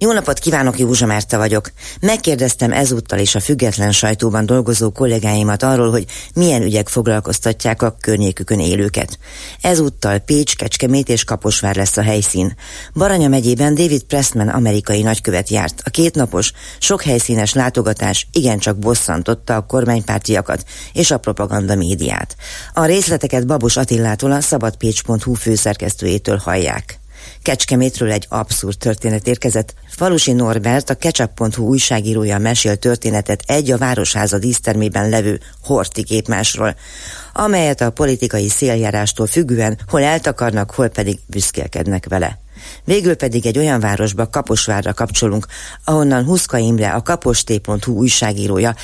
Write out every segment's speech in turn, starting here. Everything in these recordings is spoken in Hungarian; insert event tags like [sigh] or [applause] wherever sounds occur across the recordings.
Jó napot kívánok, Józsa Márta vagyok. Megkérdeztem ezúttal is a független sajtóban dolgozó kollégáimat arról, hogy milyen ügyek foglalkoztatják a környékükön élőket. Ezúttal Pécs, Kecskemét és Kaposvár lesz a helyszín. Baranya megyében David Pressman amerikai nagykövet járt. A kétnapos, sok helyszínes látogatás igencsak bosszantotta a kormánypártiakat és a propaganda médiát. A részleteket Babos Attillától a szabadpécs.hu főszerkesztőjétől hallják. Kecskemétről egy abszurd történet érkezett. Falusi Norbert, a Ketchup.hu újságírója mesél történetet egy a Városháza dísztermében levő Horti képmásról, amelyet a politikai széljárástól függően hol eltakarnak, hol pedig büszkélkednek vele. Végül pedig egy olyan városba, Kaposvárra kapcsolunk, ahonnan Huszka Imre, a kaposté.hu újságírója,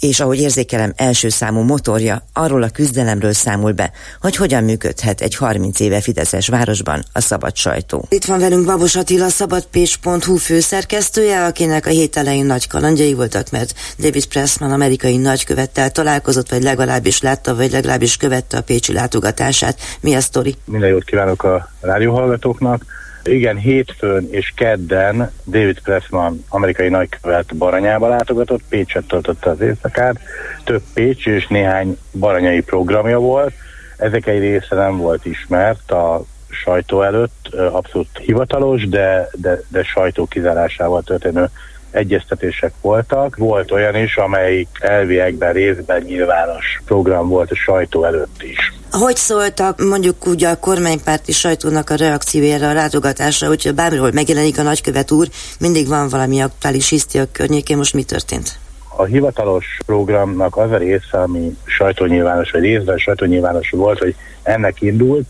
és ahogy érzékelem első számú motorja, arról a küzdelemről számol be, hogy hogyan működhet egy 30 éve Fideszes városban a szabad sajtó. Itt van velünk Babos Attila, szabadpés.hu főszerkesztője, akinek a hét elején nagy kalandjai voltak, mert David Pressman amerikai nagykövettel találkozott, vagy legalábbis látta, vagy legalábbis követte a pécsi látogatását. Mi a sztori? Minden jót kívánok a rádióhallgatóknak. Igen, hétfőn és kedden David Pressman, amerikai nagykövet Baranyába látogatott, Pécset töltötte az éjszakát, több Pécs és néhány baranyai programja volt. Ezek egy része nem volt ismert a sajtó előtt, abszolút hivatalos, de, de, de sajtó kizárásával történő egyeztetések voltak. Volt olyan is, amelyik elviekben részben nyilvános program volt a sajtó előtt is. Hogy szóltak mondjuk úgy a kormánypárti sajtónak a reakciójára, a látogatásra, hogyha bármilyen megjelenik a nagykövet úr, mindig van valami aktuális a környékén, most mi történt? A hivatalos programnak az a része, ami sajtónyilvános, vagy részben sajtónyilvános volt, hogy ennek indult,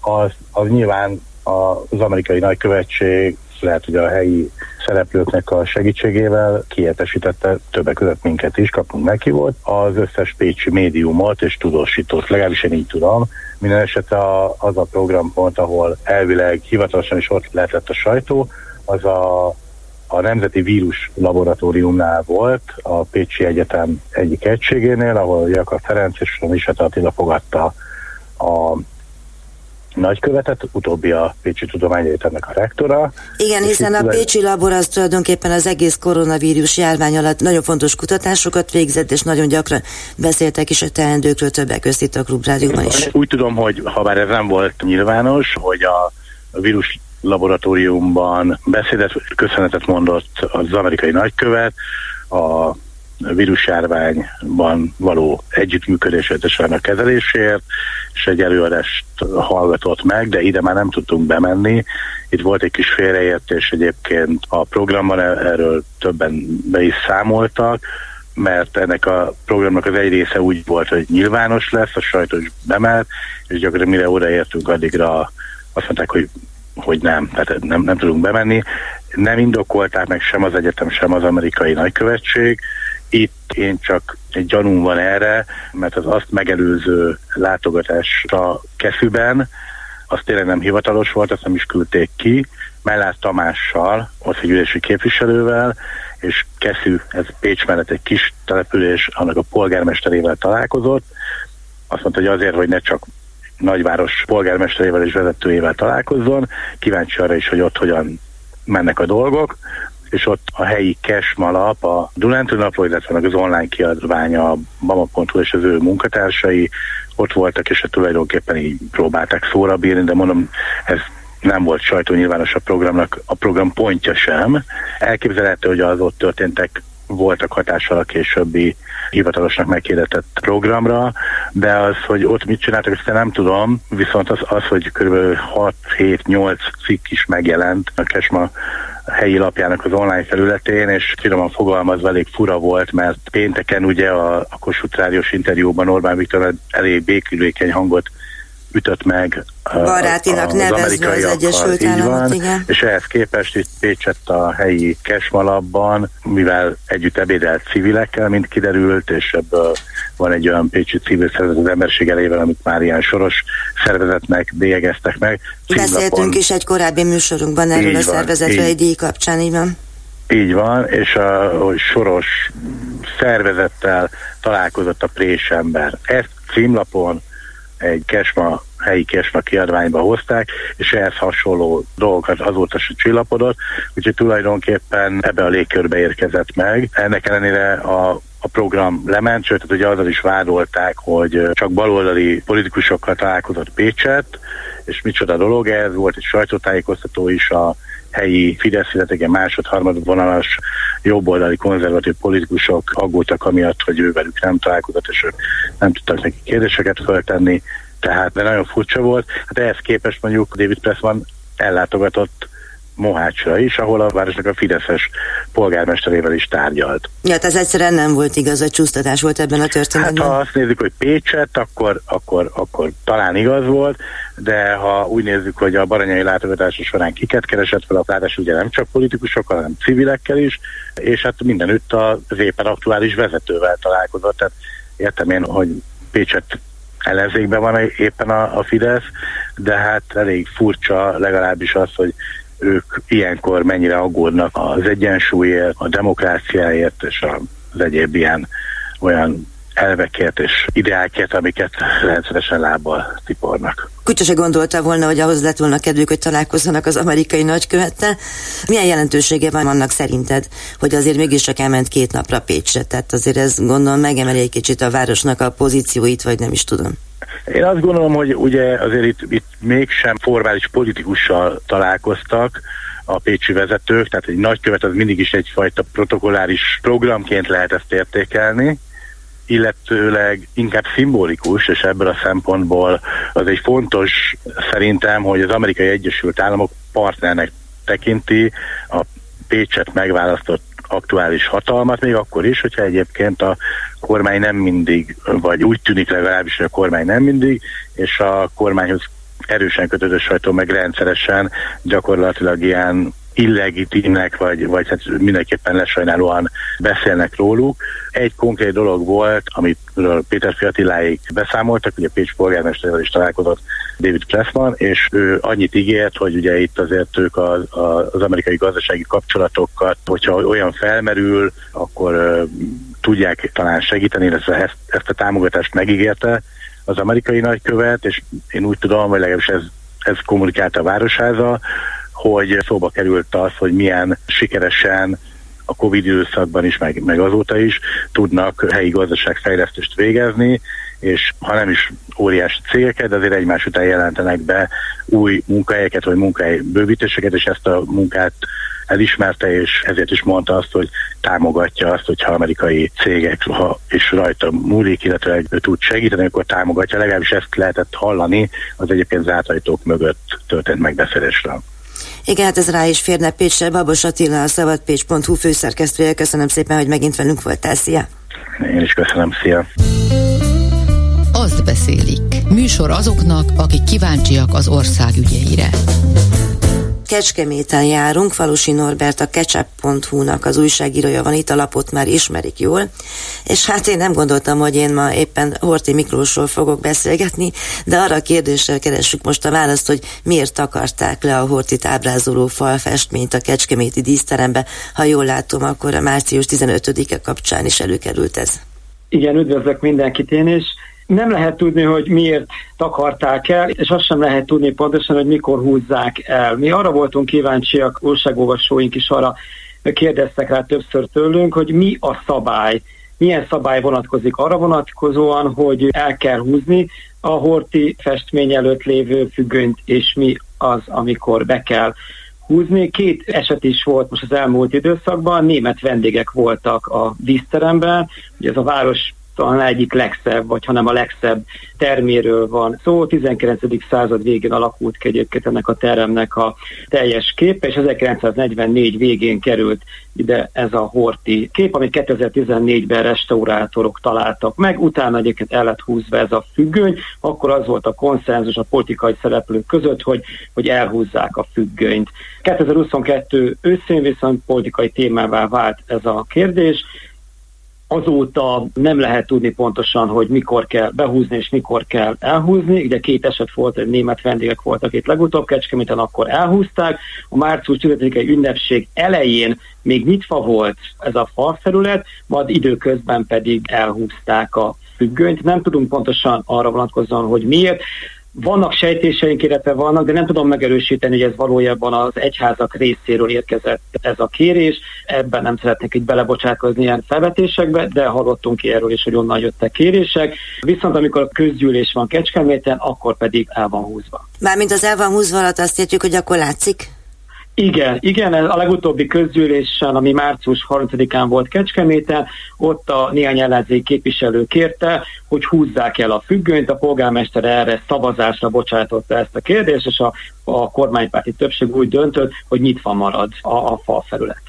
az, az nyilván az amerikai nagykövetség lehet, hogy a helyi szereplőknek a segítségével kiértesítette többek között minket is, kapunk neki volt, az összes pécsi médiumot és tudósítót, legalábbis én így tudom. Minden esetre az a programpont, ahol elvileg hivatalosan is ott lehetett a sajtó, az a, a Nemzeti Vírus Laboratóriumnál volt, a Pécsi Egyetem egyik egységénél, ahol Jakab Ferenc és Miseta Attila fogadta a nagykövetet, utóbbi a Pécsi Tudományegyetemnek a rektora. Igen, hiszen a Pécsi labor az tulajdonképpen az egész koronavírus járvány alatt nagyon fontos kutatásokat végzett, és nagyon gyakran beszéltek is a teendőkről többek között itt a Klubrádióban is. Úgy tudom, hogy ha bár ez nem volt nyilvános, hogy a vírus laboratóriumban beszédet, köszönetet mondott az amerikai nagykövet, a vírusjárványban való együttműködés a kezelésért, és egy előadást hallgatott meg, de ide már nem tudtunk bemenni. Itt volt egy kis félreértés egyébként a programban, erről többen be is számoltak, mert ennek a programnak az egy része úgy volt, hogy nyilvános lesz, a sajtó is bemelt, és gyakorlatilag mire odaértünk, addigra azt mondták, hogy hogy nem, tehát nem, nem tudunk bemenni. Nem indokolták meg sem az egyetem, sem az amerikai nagykövetség, itt én csak egy gyanúm van erre, mert az azt megelőző látogatásra Keszűben, az tényleg nem hivatalos volt, azt nem is küldték ki, Mellás Tamással, ülési képviselővel, és Keszű, ez Pécs mellett egy kis település, annak a polgármesterével találkozott. Azt mondta, hogy azért, hogy ne csak nagyváros polgármesterével és vezetőjével találkozzon, kíváncsi arra is, hogy ott hogyan mennek a dolgok és ott a helyi Kesmalap, a Dunántúl napló, illetve az online kiadványa, a Mama.hu és az ő munkatársai ott voltak, és hát tulajdonképpen így próbálták szóra bírni, de mondom, ez nem volt sajtó nyilvános a programnak, a program pontja sem. Elképzelhető, hogy az ott történtek voltak hatással a későbbi hivatalosnak megkérdetett programra, de az, hogy ott mit csináltak, ezt nem tudom, viszont az, az hogy kb. 6-7-8 cikk is megjelent a Kesma helyi lapjának az online felületén, és finoman fogalmazva elég fura volt, mert pénteken ugye a, a Kossuth Rádiós interjúban Orbán Viktor elég békülékeny hangot ütött meg Barátinak nevezve az Egyesült Államot, igen. És ehhez képest itt Pécsett a helyi Kesmalabban, mivel együtt ebédelt civilekkel, mint kiderült, és ebből van egy olyan pécsi civil szervezet az emberiség elével, amit már ilyen soros szervezetnek bélyegeztek meg. Beszéltünk is egy korábbi műsorunkban erről a szervezetről egy díj kapcsán, így van. Így van, és a, a soros szervezettel találkozott a présember. Ezt címlapon egy kesma, helyi kesma kiadványba hozták, és ehhez hasonló dolgokat azóta se csillapodott, úgyhogy tulajdonképpen ebbe a légkörbe érkezett meg. Ennek ellenére a a program lement, sőt, hogy azzal is vádolták, hogy csak baloldali politikusokkal találkozott Pécset, és micsoda dolog ez, volt egy sajtótájékoztató is a helyi Fidesz, illetve másod-harmad vonalas jobboldali konzervatív politikusok aggódtak amiatt, hogy ő velük nem találkozott, és ők nem tudtak neki kérdéseket föltenni, tehát de nagyon furcsa volt. Hát ehhez képest mondjuk David Pressman ellátogatott Mohácsra is, ahol a városnak a Fideszes polgármesterével is tárgyalt. Ja, hát ez egyszerűen nem volt igaz, a csúsztatás volt ebben a történetben. Hát ha azt nézzük, hogy Pécset, akkor, akkor, akkor talán igaz volt, de ha úgy nézzük, hogy a baranyai látogatása során kiket keresett fel a pártás, ugye nem csak politikusokkal, hanem civilekkel is, és hát mindenütt az éppen aktuális vezetővel találkozott. Tehát értem én, hogy Pécset ellenzékben van éppen a, a Fidesz, de hát elég furcsa legalábbis az, hogy ők ilyenkor mennyire aggódnak az egyensúlyért, a demokráciáért és az egyéb ilyen olyan elvekért és ideákért, amiket rendszeresen lábbal tipornak. Kutya se gondolta volna, hogy ahhoz lett volna kedvük, hogy találkozzanak az amerikai nagykövettel. Milyen jelentősége van annak szerinted, hogy azért mégis csak elment két napra Pécsre? Tehát azért ez gondolom megemeli egy kicsit a városnak a pozícióit, vagy nem is tudom. Én azt gondolom, hogy ugye azért itt, itt mégsem formális politikussal találkoztak, a pécsi vezetők, tehát egy nagykövet az mindig is egyfajta protokolláris programként lehet ezt értékelni, illetőleg inkább szimbolikus, és ebből a szempontból az egy fontos szerintem, hogy az Amerikai Egyesült Államok partnernek tekinti a Pécset megválasztott aktuális hatalmat, még akkor is, hogyha egyébként a kormány nem mindig, vagy úgy tűnik legalábbis, hogy a kormány nem mindig, és a kormányhoz erősen kötődő sajtó meg rendszeresen gyakorlatilag ilyen illegitimnek, vagy, vagy hát mindenképpen lesajnálóan beszélnek róluk. Egy konkrét dolog volt, amit Péter Fiatiláig beszámoltak, ugye Pécs polgármesterrel is találkozott David Pressman, és ő annyit ígért, hogy ugye itt azért ők az, az amerikai gazdasági kapcsolatokat, hogyha olyan felmerül, akkor tudják talán segíteni, illetve ezt, ezt a támogatást megígérte az amerikai nagykövet, és én úgy tudom, hogy legalábbis ez, ez kommunikálta a városháza, hogy szóba került az, hogy milyen sikeresen a Covid időszakban is, meg, meg azóta is tudnak helyi gazdaságfejlesztést végezni, és ha nem is óriási cégeket, de azért egymás után jelentenek be új munkahelyeket, vagy munkahely bővítéseket, és ezt a munkát elismerte, és ezért is mondta azt, hogy támogatja azt, hogyha amerikai cégek, ha és rajta múlik, illetve tud segíteni, akkor támogatja. Legalábbis ezt lehetett hallani az egyébként zárt ajtók mögött történt megbeszélésről. Igen, hát ez rá is férne Pécsre. Babos Attila, a szabadpécs.hu főszerkesztője. Köszönöm szépen, hogy megint velünk voltál. Szia! Én is köszönöm. Szia! Azt beszélik. Műsor azoknak, akik kíváncsiak az ország ügyeire. Kecskeméten járunk, Falusi Norbert a ketchup.hu-nak az újságírója van itt, a lapot már ismerik jól, és hát én nem gondoltam, hogy én ma éppen Horti Miklósról fogok beszélgetni, de arra a kérdéssel keressük most a választ, hogy miért takarták le a Hortit ábrázoló falfestményt a Kecskeméti díszterembe. Ha jól látom, akkor a március 15-e kapcsán is előkerült ez. Igen, üdvözlök mindenkit én is nem lehet tudni, hogy miért takarták el, és azt sem lehet tudni pontosan, hogy mikor húzzák el. Mi arra voltunk kíváncsiak, újságolvasóink is arra kérdeztek rá többször tőlünk, hogy mi a szabály, milyen szabály vonatkozik arra vonatkozóan, hogy el kell húzni a horti festmény előtt lévő függönyt, és mi az, amikor be kell húzni. Két eset is volt most az elmúlt időszakban, német vendégek voltak a díszteremben, ugye ez a város talán egyik legszebb, vagy hanem a legszebb terméről van szó. 19. század végén alakult ki egyébként ennek a teremnek a teljes kép, és 1944 végén került ide ez a horti kép, amit 2014-ben restaurátorok találtak meg, utána egyébként el lett húzva ez a függöny, akkor az volt a konszenzus a politikai szereplők között, hogy, hogy elhúzzák a függönyt. 2022 őszén viszont politikai témává vált ez a kérdés, Azóta nem lehet tudni pontosan, hogy mikor kell behúzni és mikor kell elhúzni. Ugye két eset volt, hogy német vendégek voltak itt legutóbb, Kecskeméten akkor elhúzták. A március 15-i ünnepség elején még nyitva volt ez a falfelület, majd időközben pedig elhúzták a függönyt. Nem tudunk pontosan arra vonatkozóan, hogy miért. Vannak sejtéseink, illetve vannak, de nem tudom megerősíteni, hogy ez valójában az egyházak részéről érkezett ez a kérés. Ebben nem szeretnék így belebocsátkozni ilyen felvetésekbe, de hallottunk ki erről is, hogy onnan jöttek kérések. Viszont amikor a közgyűlés van Kecskeméten, akkor pedig el van húzva. Mármint az el van húzva alatt azt értjük, hogy akkor látszik? Igen, igen, a legutóbbi közgyűlésen, ami március 30-án volt Kecskeméten, ott a néhány ellenzék képviselő kérte, hogy húzzák el a függönyt, a polgármester erre szavazásra bocsátotta ezt a kérdést, és a, a kormánypárti többség úgy döntött, hogy nyitva marad a, a falfelület.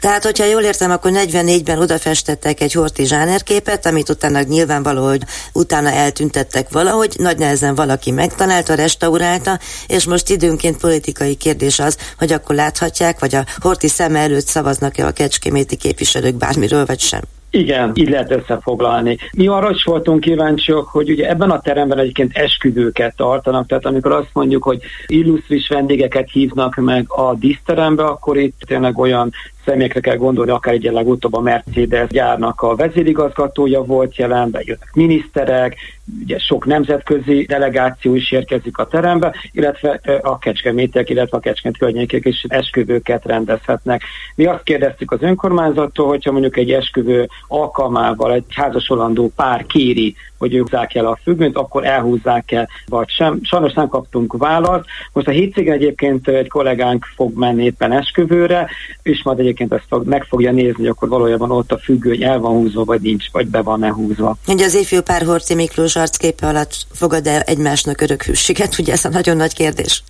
Tehát, hogyha jól értem, akkor 44-ben odafestettek egy horti zsánerképet, amit utána nyilvánvaló, hogy utána eltüntettek valahogy, nagy nehezen valaki megtalálta, restaurálta, és most időnként politikai kérdés az, hogy akkor láthatják, vagy a horti szeme előtt szavaznak-e a kecskeméti képviselők bármiről, vagy sem. Igen, így lehet összefoglalni. Mi arra is voltunk kíváncsiak, hogy ugye ebben a teremben egyébként esküvőket tartanak, tehát amikor azt mondjuk, hogy illusztris vendégeket hívnak meg a díszterembe, akkor itt tényleg olyan személyekre kell gondolni, akár egy legutóbb a Mercedes gyárnak a vezérigazgatója volt jelen, bejönnek miniszterek, ugye sok nemzetközi delegáció is érkezik a terembe, illetve a kecskemétek, illetve a kecskemét környékek is esküvőket rendezhetnek. Mi azt kérdeztük az önkormányzattól, hogyha mondjuk egy esküvő alkalmával egy házasolandó pár kéri, hogy ők húzzák el a függönyt, akkor elhúzzák el, vagy sem. Sajnos nem kaptunk választ. Most a hétvégén egyébként egy kollégánk fog menni éppen esküvőre, és majd egyébként ezt fog, meg fogja nézni, hogy akkor valójában ott a függöny el van húzva, vagy nincs, vagy be van-e húzva. Ugye az ifjú pár Horti Miklós arcképe alatt fogad el egymásnak örök hűséget? Ugye ez a nagyon nagy kérdés.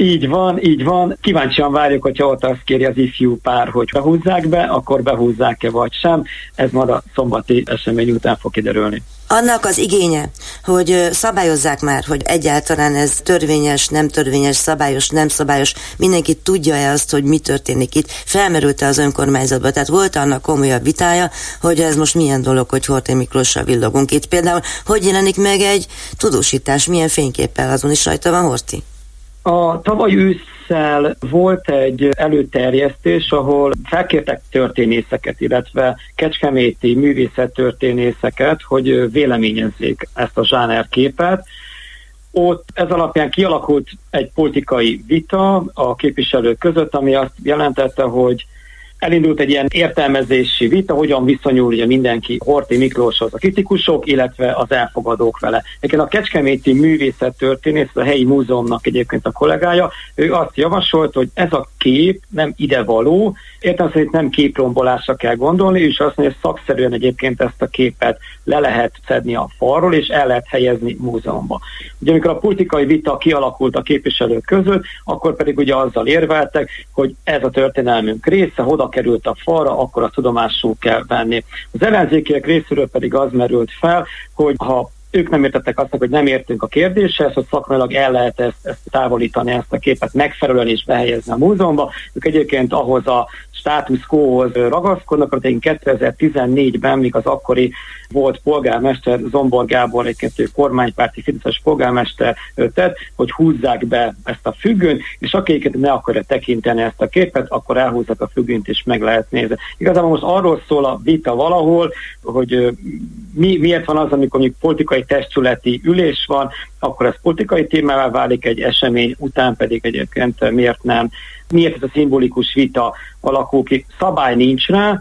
Így van, így van. Kíváncsian várjuk, hogyha ott azt kéri az ifjú pár, hogy behúzzák be, akkor behúzzák-e vagy sem. Ez majd a szombati esemény után fog kiderülni. Annak az igénye, hogy szabályozzák már, hogy egyáltalán ez törvényes, nem törvényes, szabályos, nem szabályos, mindenki tudja-e azt, hogy mi történik itt, felmerült-e az önkormányzatban, tehát volt annak komolyabb vitája, hogy ez most milyen dolog, hogy Horté Miklóssal villogunk itt. Például, hogy jelenik meg egy tudósítás, milyen fényképpel azon is rajta van Horti? A tavaly ősszel volt egy előterjesztés, ahol felkértek történészeket, illetve kecskeméti művészettörténészeket, hogy véleményezzék ezt a zsánerképet. Ott ez alapján kialakult egy politikai vita a képviselők között, ami azt jelentette, hogy elindult egy ilyen értelmezési vita, hogyan viszonyul ugye mindenki Horti Miklóshoz, a kritikusok, illetve az elfogadók vele. Egyébként a Kecskeméti művészettörténész, a helyi múzeumnak egyébként a kollégája, ő azt javasolt, hogy ez a kép nem ide való, értem szerint nem képrombolásra kell gondolni, és azt mondja, hogy szakszerűen egyébként ezt a képet le lehet szedni a falról, és el lehet helyezni múzeumba. Ugye amikor a politikai vita kialakult a képviselők között, akkor pedig ugye azzal érveltek, hogy ez a történelmünk része, oda került a falra, akkor a tudomásul kell venni. Az ellenzékiek részéről pedig az merült fel, hogy ha ők nem értettek azt, hogy nem értünk a kérdéshez, hogy szakmailag el lehet ezt, ezt távolítani, ezt a képet megfelelően is behelyezni a múzeumba. Ők egyébként ahhoz a status quo-hoz ragaszkodnak, hogy én 2014-ben, míg az akkori volt polgármester, Zombor Gábor, egy kormánypárti Fideszes polgármester tett, hogy húzzák be ezt a függönyt, és akiket ne akarja tekinteni ezt a képet, akkor elhúzzák a függönyt, és meg lehet nézni. Igazából most arról szól a vita valahol, hogy mi, miért van az, amikor mondjuk politikai testületi ülés van, akkor ez politikai témává válik egy esemény, után pedig egyébként miért nem. Miért ez a szimbolikus vita alakul ki? Szabály nincs rá,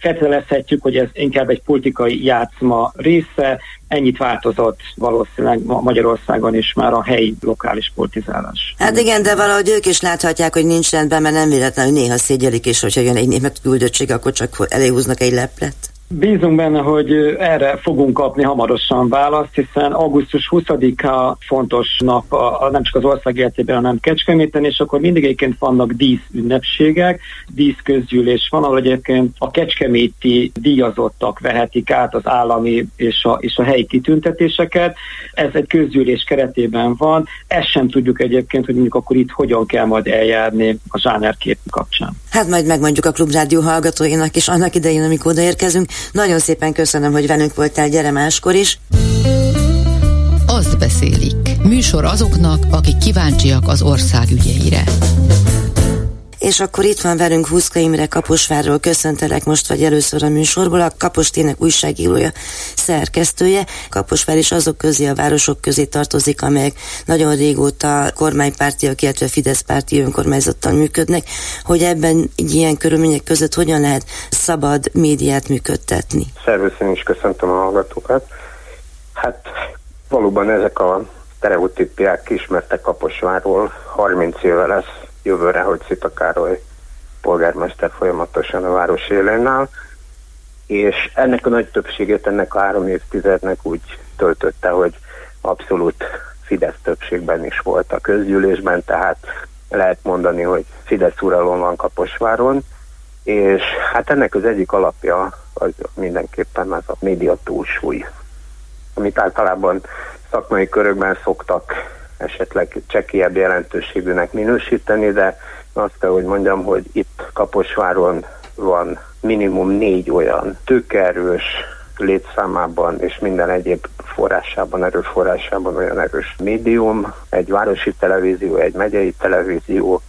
feltételezhetjük, hogy ez inkább egy politikai játszma része, ennyit változott valószínűleg Magyarországon is már a helyi lokális politizálás. Hát igen, de valahogy ők is láthatják, hogy nincs rendben, mert nem véletlenül néha szégyelik, és hogyha jön egy német küldöttség, akkor csak eléhúznak egy leplet. Bízunk benne, hogy erre fogunk kapni hamarosan választ, hiszen augusztus 20-a fontos nap a, nem csak az ország életében, hanem Kecskeméten, és akkor mindig egyébként vannak dísz ünnepségek, díszközgyűlés van, ahol egyébként a kecskeméti díjazottak vehetik át az állami és a, és a helyi kitüntetéseket. Ez egy közgyűlés keretében van. Ezt sem tudjuk egyébként, hogy mondjuk akkor itt hogyan kell majd eljárni a zsánerkép kapcsán. Hát majd megmondjuk a Klubrádió hallgatóinak is annak idején, amikor odaérkezünk. Nagyon szépen köszönöm, hogy velünk voltál, gyere máskor is. Azt beszélik. Műsor azoknak, akik kíváncsiak az ország ügyeire. És akkor itt van velünk Huszka Imre Kaposvárról, köszöntelek most vagy először a műsorból, a Kapostének újságírója, szerkesztője. Kaposvár is azok közé, a városok közé tartozik, amelyek nagyon régóta kormánypártiak, illetve Fidesz párti önkormányzattal működnek, hogy ebben egy ilyen körülmények között hogyan lehet szabad médiát működtetni. Szervusz, én is köszöntöm a hallgatókat. Hát valóban ezek a stereotípiák ismertek Kaposvárról. 30 éve lesz jövőre, hogy Szita Károly polgármester folyamatosan a város élénnál, és ennek a nagy többségét ennek a három évtizednek úgy töltötte, hogy abszolút Fidesz többségben is volt a közgyűlésben, tehát lehet mondani, hogy Fidesz uralom van Kaposváron, és hát ennek az egyik alapja az mindenképpen az a média túlsúly, amit általában szakmai körökben szoktak esetleg csekélyebb jelentőségűnek minősíteni, de azt kell, hogy mondjam, hogy itt Kaposváron van minimum négy olyan tőkerős létszámában és minden egyéb forrásában, erőforrásában olyan erős médium, egy városi televízió, egy megyei televízió,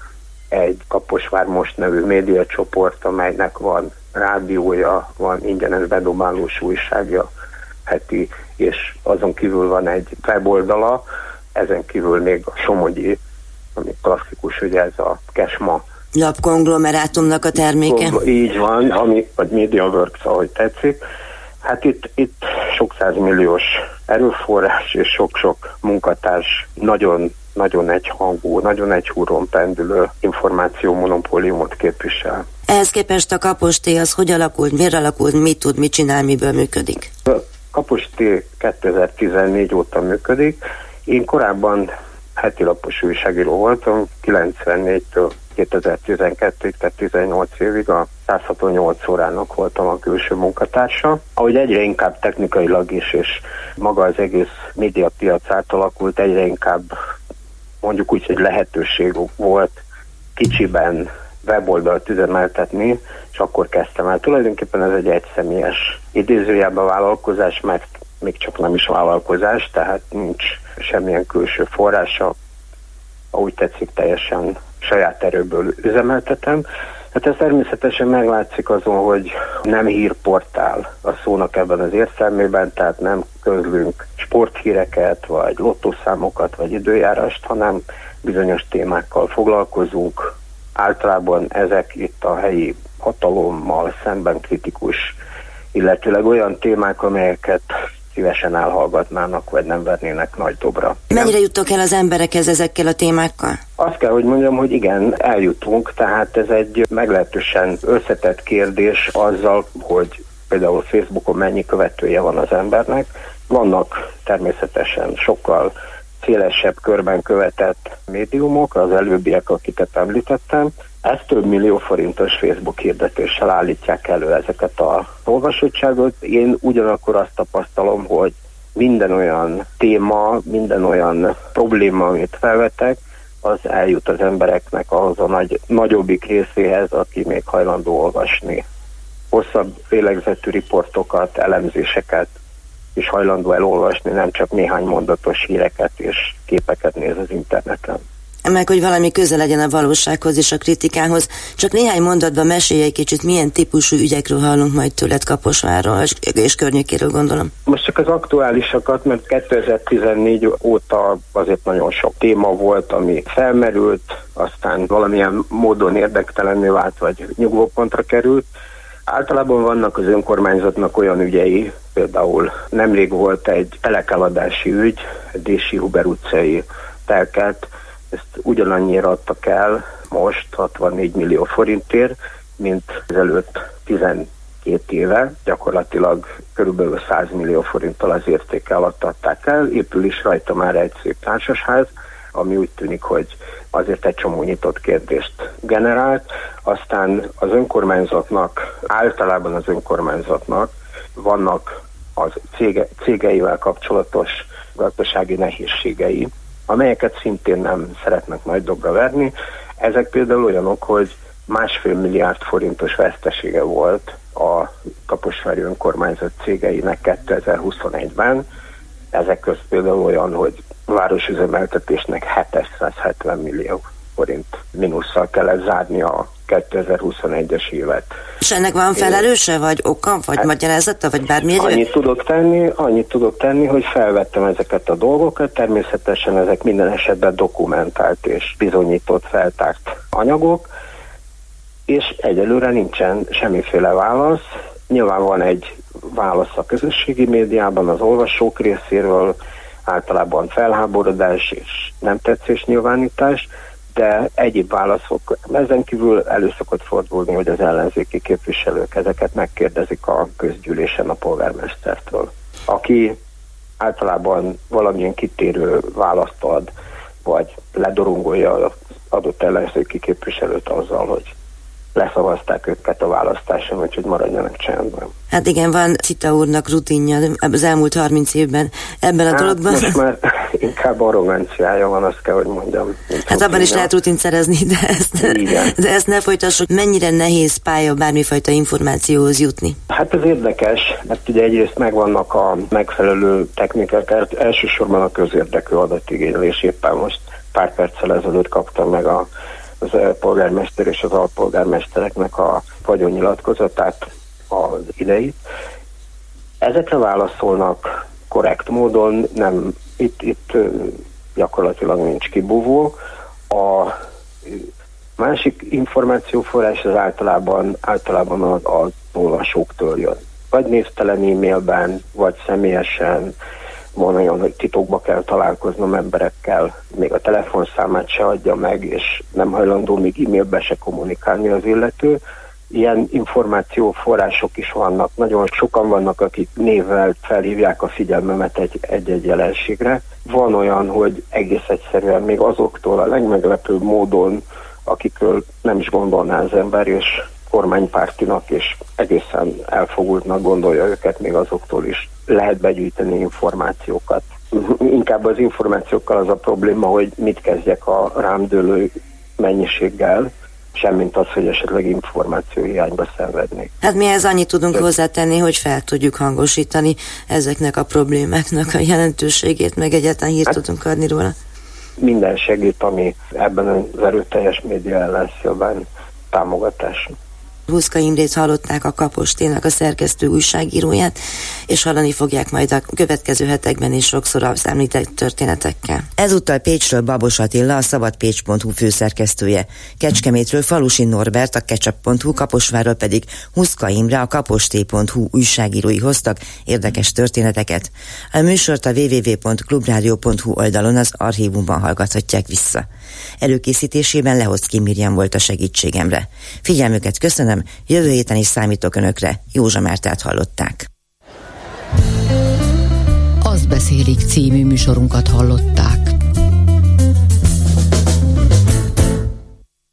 egy Kaposvár Most nevű médiacsoport, amelynek van rádiója, van ingyenes bedobálós újságja heti, és azon kívül van egy weboldala, ezen kívül még a Somogyi, ami klasszikus, ugye ez a Kesma lapkonglomerátumnak a terméke. Így van, ami, vagy MediaWorks, ahogy tetszik. Hát itt, itt sok százmilliós erőforrás és sok-sok munkatárs nagyon nagyon egyhangú, nagyon egyhúron pendülő információ monopóliumot képvisel. Ehhez képest a kaposté az hogy alakult, miért alakult, mit tud, mit csinál, miből működik? A kaposté 2014 óta működik. Én korábban heti lapos újságíró voltam, 94-től 2012-ig, tehát 18 évig a 168 órának voltam a külső munkatársa. Ahogy egyre inkább technikailag is, és maga az egész médiapiac átalakult, egyre inkább mondjuk úgy, hogy lehetőség volt kicsiben weboldalt üzemeltetni, és akkor kezdtem el. Tulajdonképpen ez egy egyszemélyes idézőjelben vállalkozás, mert még csak nem is vállalkozás, tehát nincs semmilyen külső forrása, ahogy tetszik, teljesen saját erőből üzemeltetem. Hát ez természetesen meglátszik azon, hogy nem hírportál a szónak ebben az értelmében, tehát nem közlünk sporthíreket, vagy lottószámokat, vagy időjárást, hanem bizonyos témákkal foglalkozunk. Általában ezek itt a helyi hatalommal szemben kritikus, illetőleg olyan témák, amelyeket szívesen elhallgatnának, vagy nem vernének nagy dobra. Mennyire jutok el az emberekhez ezekkel a témákkal? Azt kell, hogy mondjam, hogy igen, eljutunk, tehát ez egy meglehetősen összetett kérdés azzal, hogy például Facebookon mennyi követője van az embernek. Vannak természetesen sokkal szélesebb körben követett médiumok, az előbbiek, akiket említettem, ez több millió forintos Facebook hirdetéssel állítják elő ezeket a olvasottságot. Én ugyanakkor azt tapasztalom, hogy minden olyan téma, minden olyan probléma, amit felvetek, az eljut az embereknek ahhoz a nagy, nagyobbik részéhez, aki még hajlandó olvasni. Hosszabb félegzetű riportokat, elemzéseket is hajlandó elolvasni, nem csak néhány mondatos híreket és képeket néz az interneten meg hogy valami köze legyen a valósághoz és a kritikához. Csak néhány mondatban mesélj egy kicsit, milyen típusú ügyekről hallunk majd tőled Kaposvárról és környékéről gondolom. Most csak az aktuálisakat, mert 2014 óta azért nagyon sok téma volt, ami felmerült, aztán valamilyen módon érdektelenné vált, vagy nyugvópontra került. Általában vannak az önkormányzatnak olyan ügyei, például nemrég volt egy telekeladási ügy, Dési Huber utcai telket, ezt ugyanannyira adtak el most 64 millió forintért, mint ezelőtt 12 éve, gyakorlatilag körülbelül 100 millió forinttal az értéke alatt adták el, épül is rajta már egy szép társasház, ami úgy tűnik, hogy azért egy csomó nyitott kérdést generált. Aztán az önkormányzatnak, általában az önkormányzatnak vannak az cége, cégeivel kapcsolatos gazdasági nehézségei, amelyeket szintén nem szeretnek nagy dobra verni. Ezek például olyanok, hogy másfél milliárd forintos vesztesége volt a Kaposvári önkormányzat cégeinek 2021-ben. Ezek közt például olyan, hogy városüzemeltetésnek 770 millió forint mínusszal kellett zárni a 2021-es évet. És ennek van felelőse, vagy oka, vagy hát, magyarázata, vagy bármi egyéb? Annyit tudok tenni, annyit tudok tenni, hogy felvettem ezeket a dolgokat, természetesen ezek minden esetben dokumentált és bizonyított feltárt anyagok, és egyelőre nincsen semmiféle válasz. Nyilván van egy válasz a közösségi médiában, az olvasók részéről, általában felháborodás és nem tetszés nyilvánítás, de egyéb válaszok. Ezen kívül elő szokott fordulni, hogy az ellenzéki képviselők ezeket megkérdezik a közgyűlésen a polgármestertől, aki általában valamilyen kitérő választ ad, vagy ledorongolja az adott ellenzéki képviselőt azzal, hogy leszavazták őket a választáson, úgyhogy maradjanak csendben. Hát igen, van Cita úrnak rutinja az elmúlt 30 évben ebben a hát, dologban. Most már [laughs] inkább arroganciája van, azt kell, hogy mondjam. Hát abban is lehet rutint szerezni, de ezt, igen. de ezt ne folytassuk. Mennyire nehéz pálya bármifajta információhoz jutni? Hát ez érdekes, mert ugye egyrészt megvannak a megfelelő technikák, elsősorban a közérdekű adatigénylés. Éppen most pár perccel ezelőtt kaptam meg a az polgármester és az alpolgármestereknek a vagyonnyilatkozatát az ideit. Ezekre válaszolnak korrekt módon, nem itt, itt gyakorlatilag nincs kibúvó. A másik információforrás az általában, általában az, az olvasóktól jön. Vagy névtelen e-mailben, vagy személyesen, van olyan, hogy titokba kell találkoznom emberekkel, még a telefonszámát se adja meg, és nem hajlandó még e-mailbe se kommunikálni az illető. Ilyen információforrások is vannak. Nagyon sokan vannak, akik névvel felhívják a figyelmemet egy-egy jelenségre. Van olyan, hogy egész egyszerűen még azoktól a legmeglepőbb módon, akikről nem is gondolná az ember, és kormánypártinak, és egészen elfogultnak gondolja őket még azoktól is lehet begyűjteni információkat. Inkább az információkkal az a probléma, hogy mit kezdjek a rámdőlő mennyiséggel, semmint az, hogy esetleg információ hiányba szenvednék. Hát mi ez annyit tudunk De... hozzátenni, hogy fel tudjuk hangosítani ezeknek a problémáknak a jelentőségét, meg egyáltalán hírt hát, tudunk adni róla. Minden segít, ami ebben az erőteljes média ellenszélben támogatás. Huszka Imrét hallották a Kapostének a szerkesztő újságíróját, és hallani fogják majd a következő hetekben is sokszor az említett történetekkel. Ezúttal Pécsről Babos Attila, a szabadpécs.hu főszerkesztője, Kecskemétről Falusi Norbert, a ketchup.hu, Kaposváról pedig Huszka Imre, a kaposté.hu újságírói hoztak érdekes történeteket. A műsort a www.clubradio.hu oldalon az archívumban hallgathatják vissza. Előkészítésében Lehoszki Mirjam volt a segítségemre. Figyelmüket köszönöm, jövő héten is számítok Önökre. Józsa Mártát hallották. Azt beszélik című műsorunkat hallották.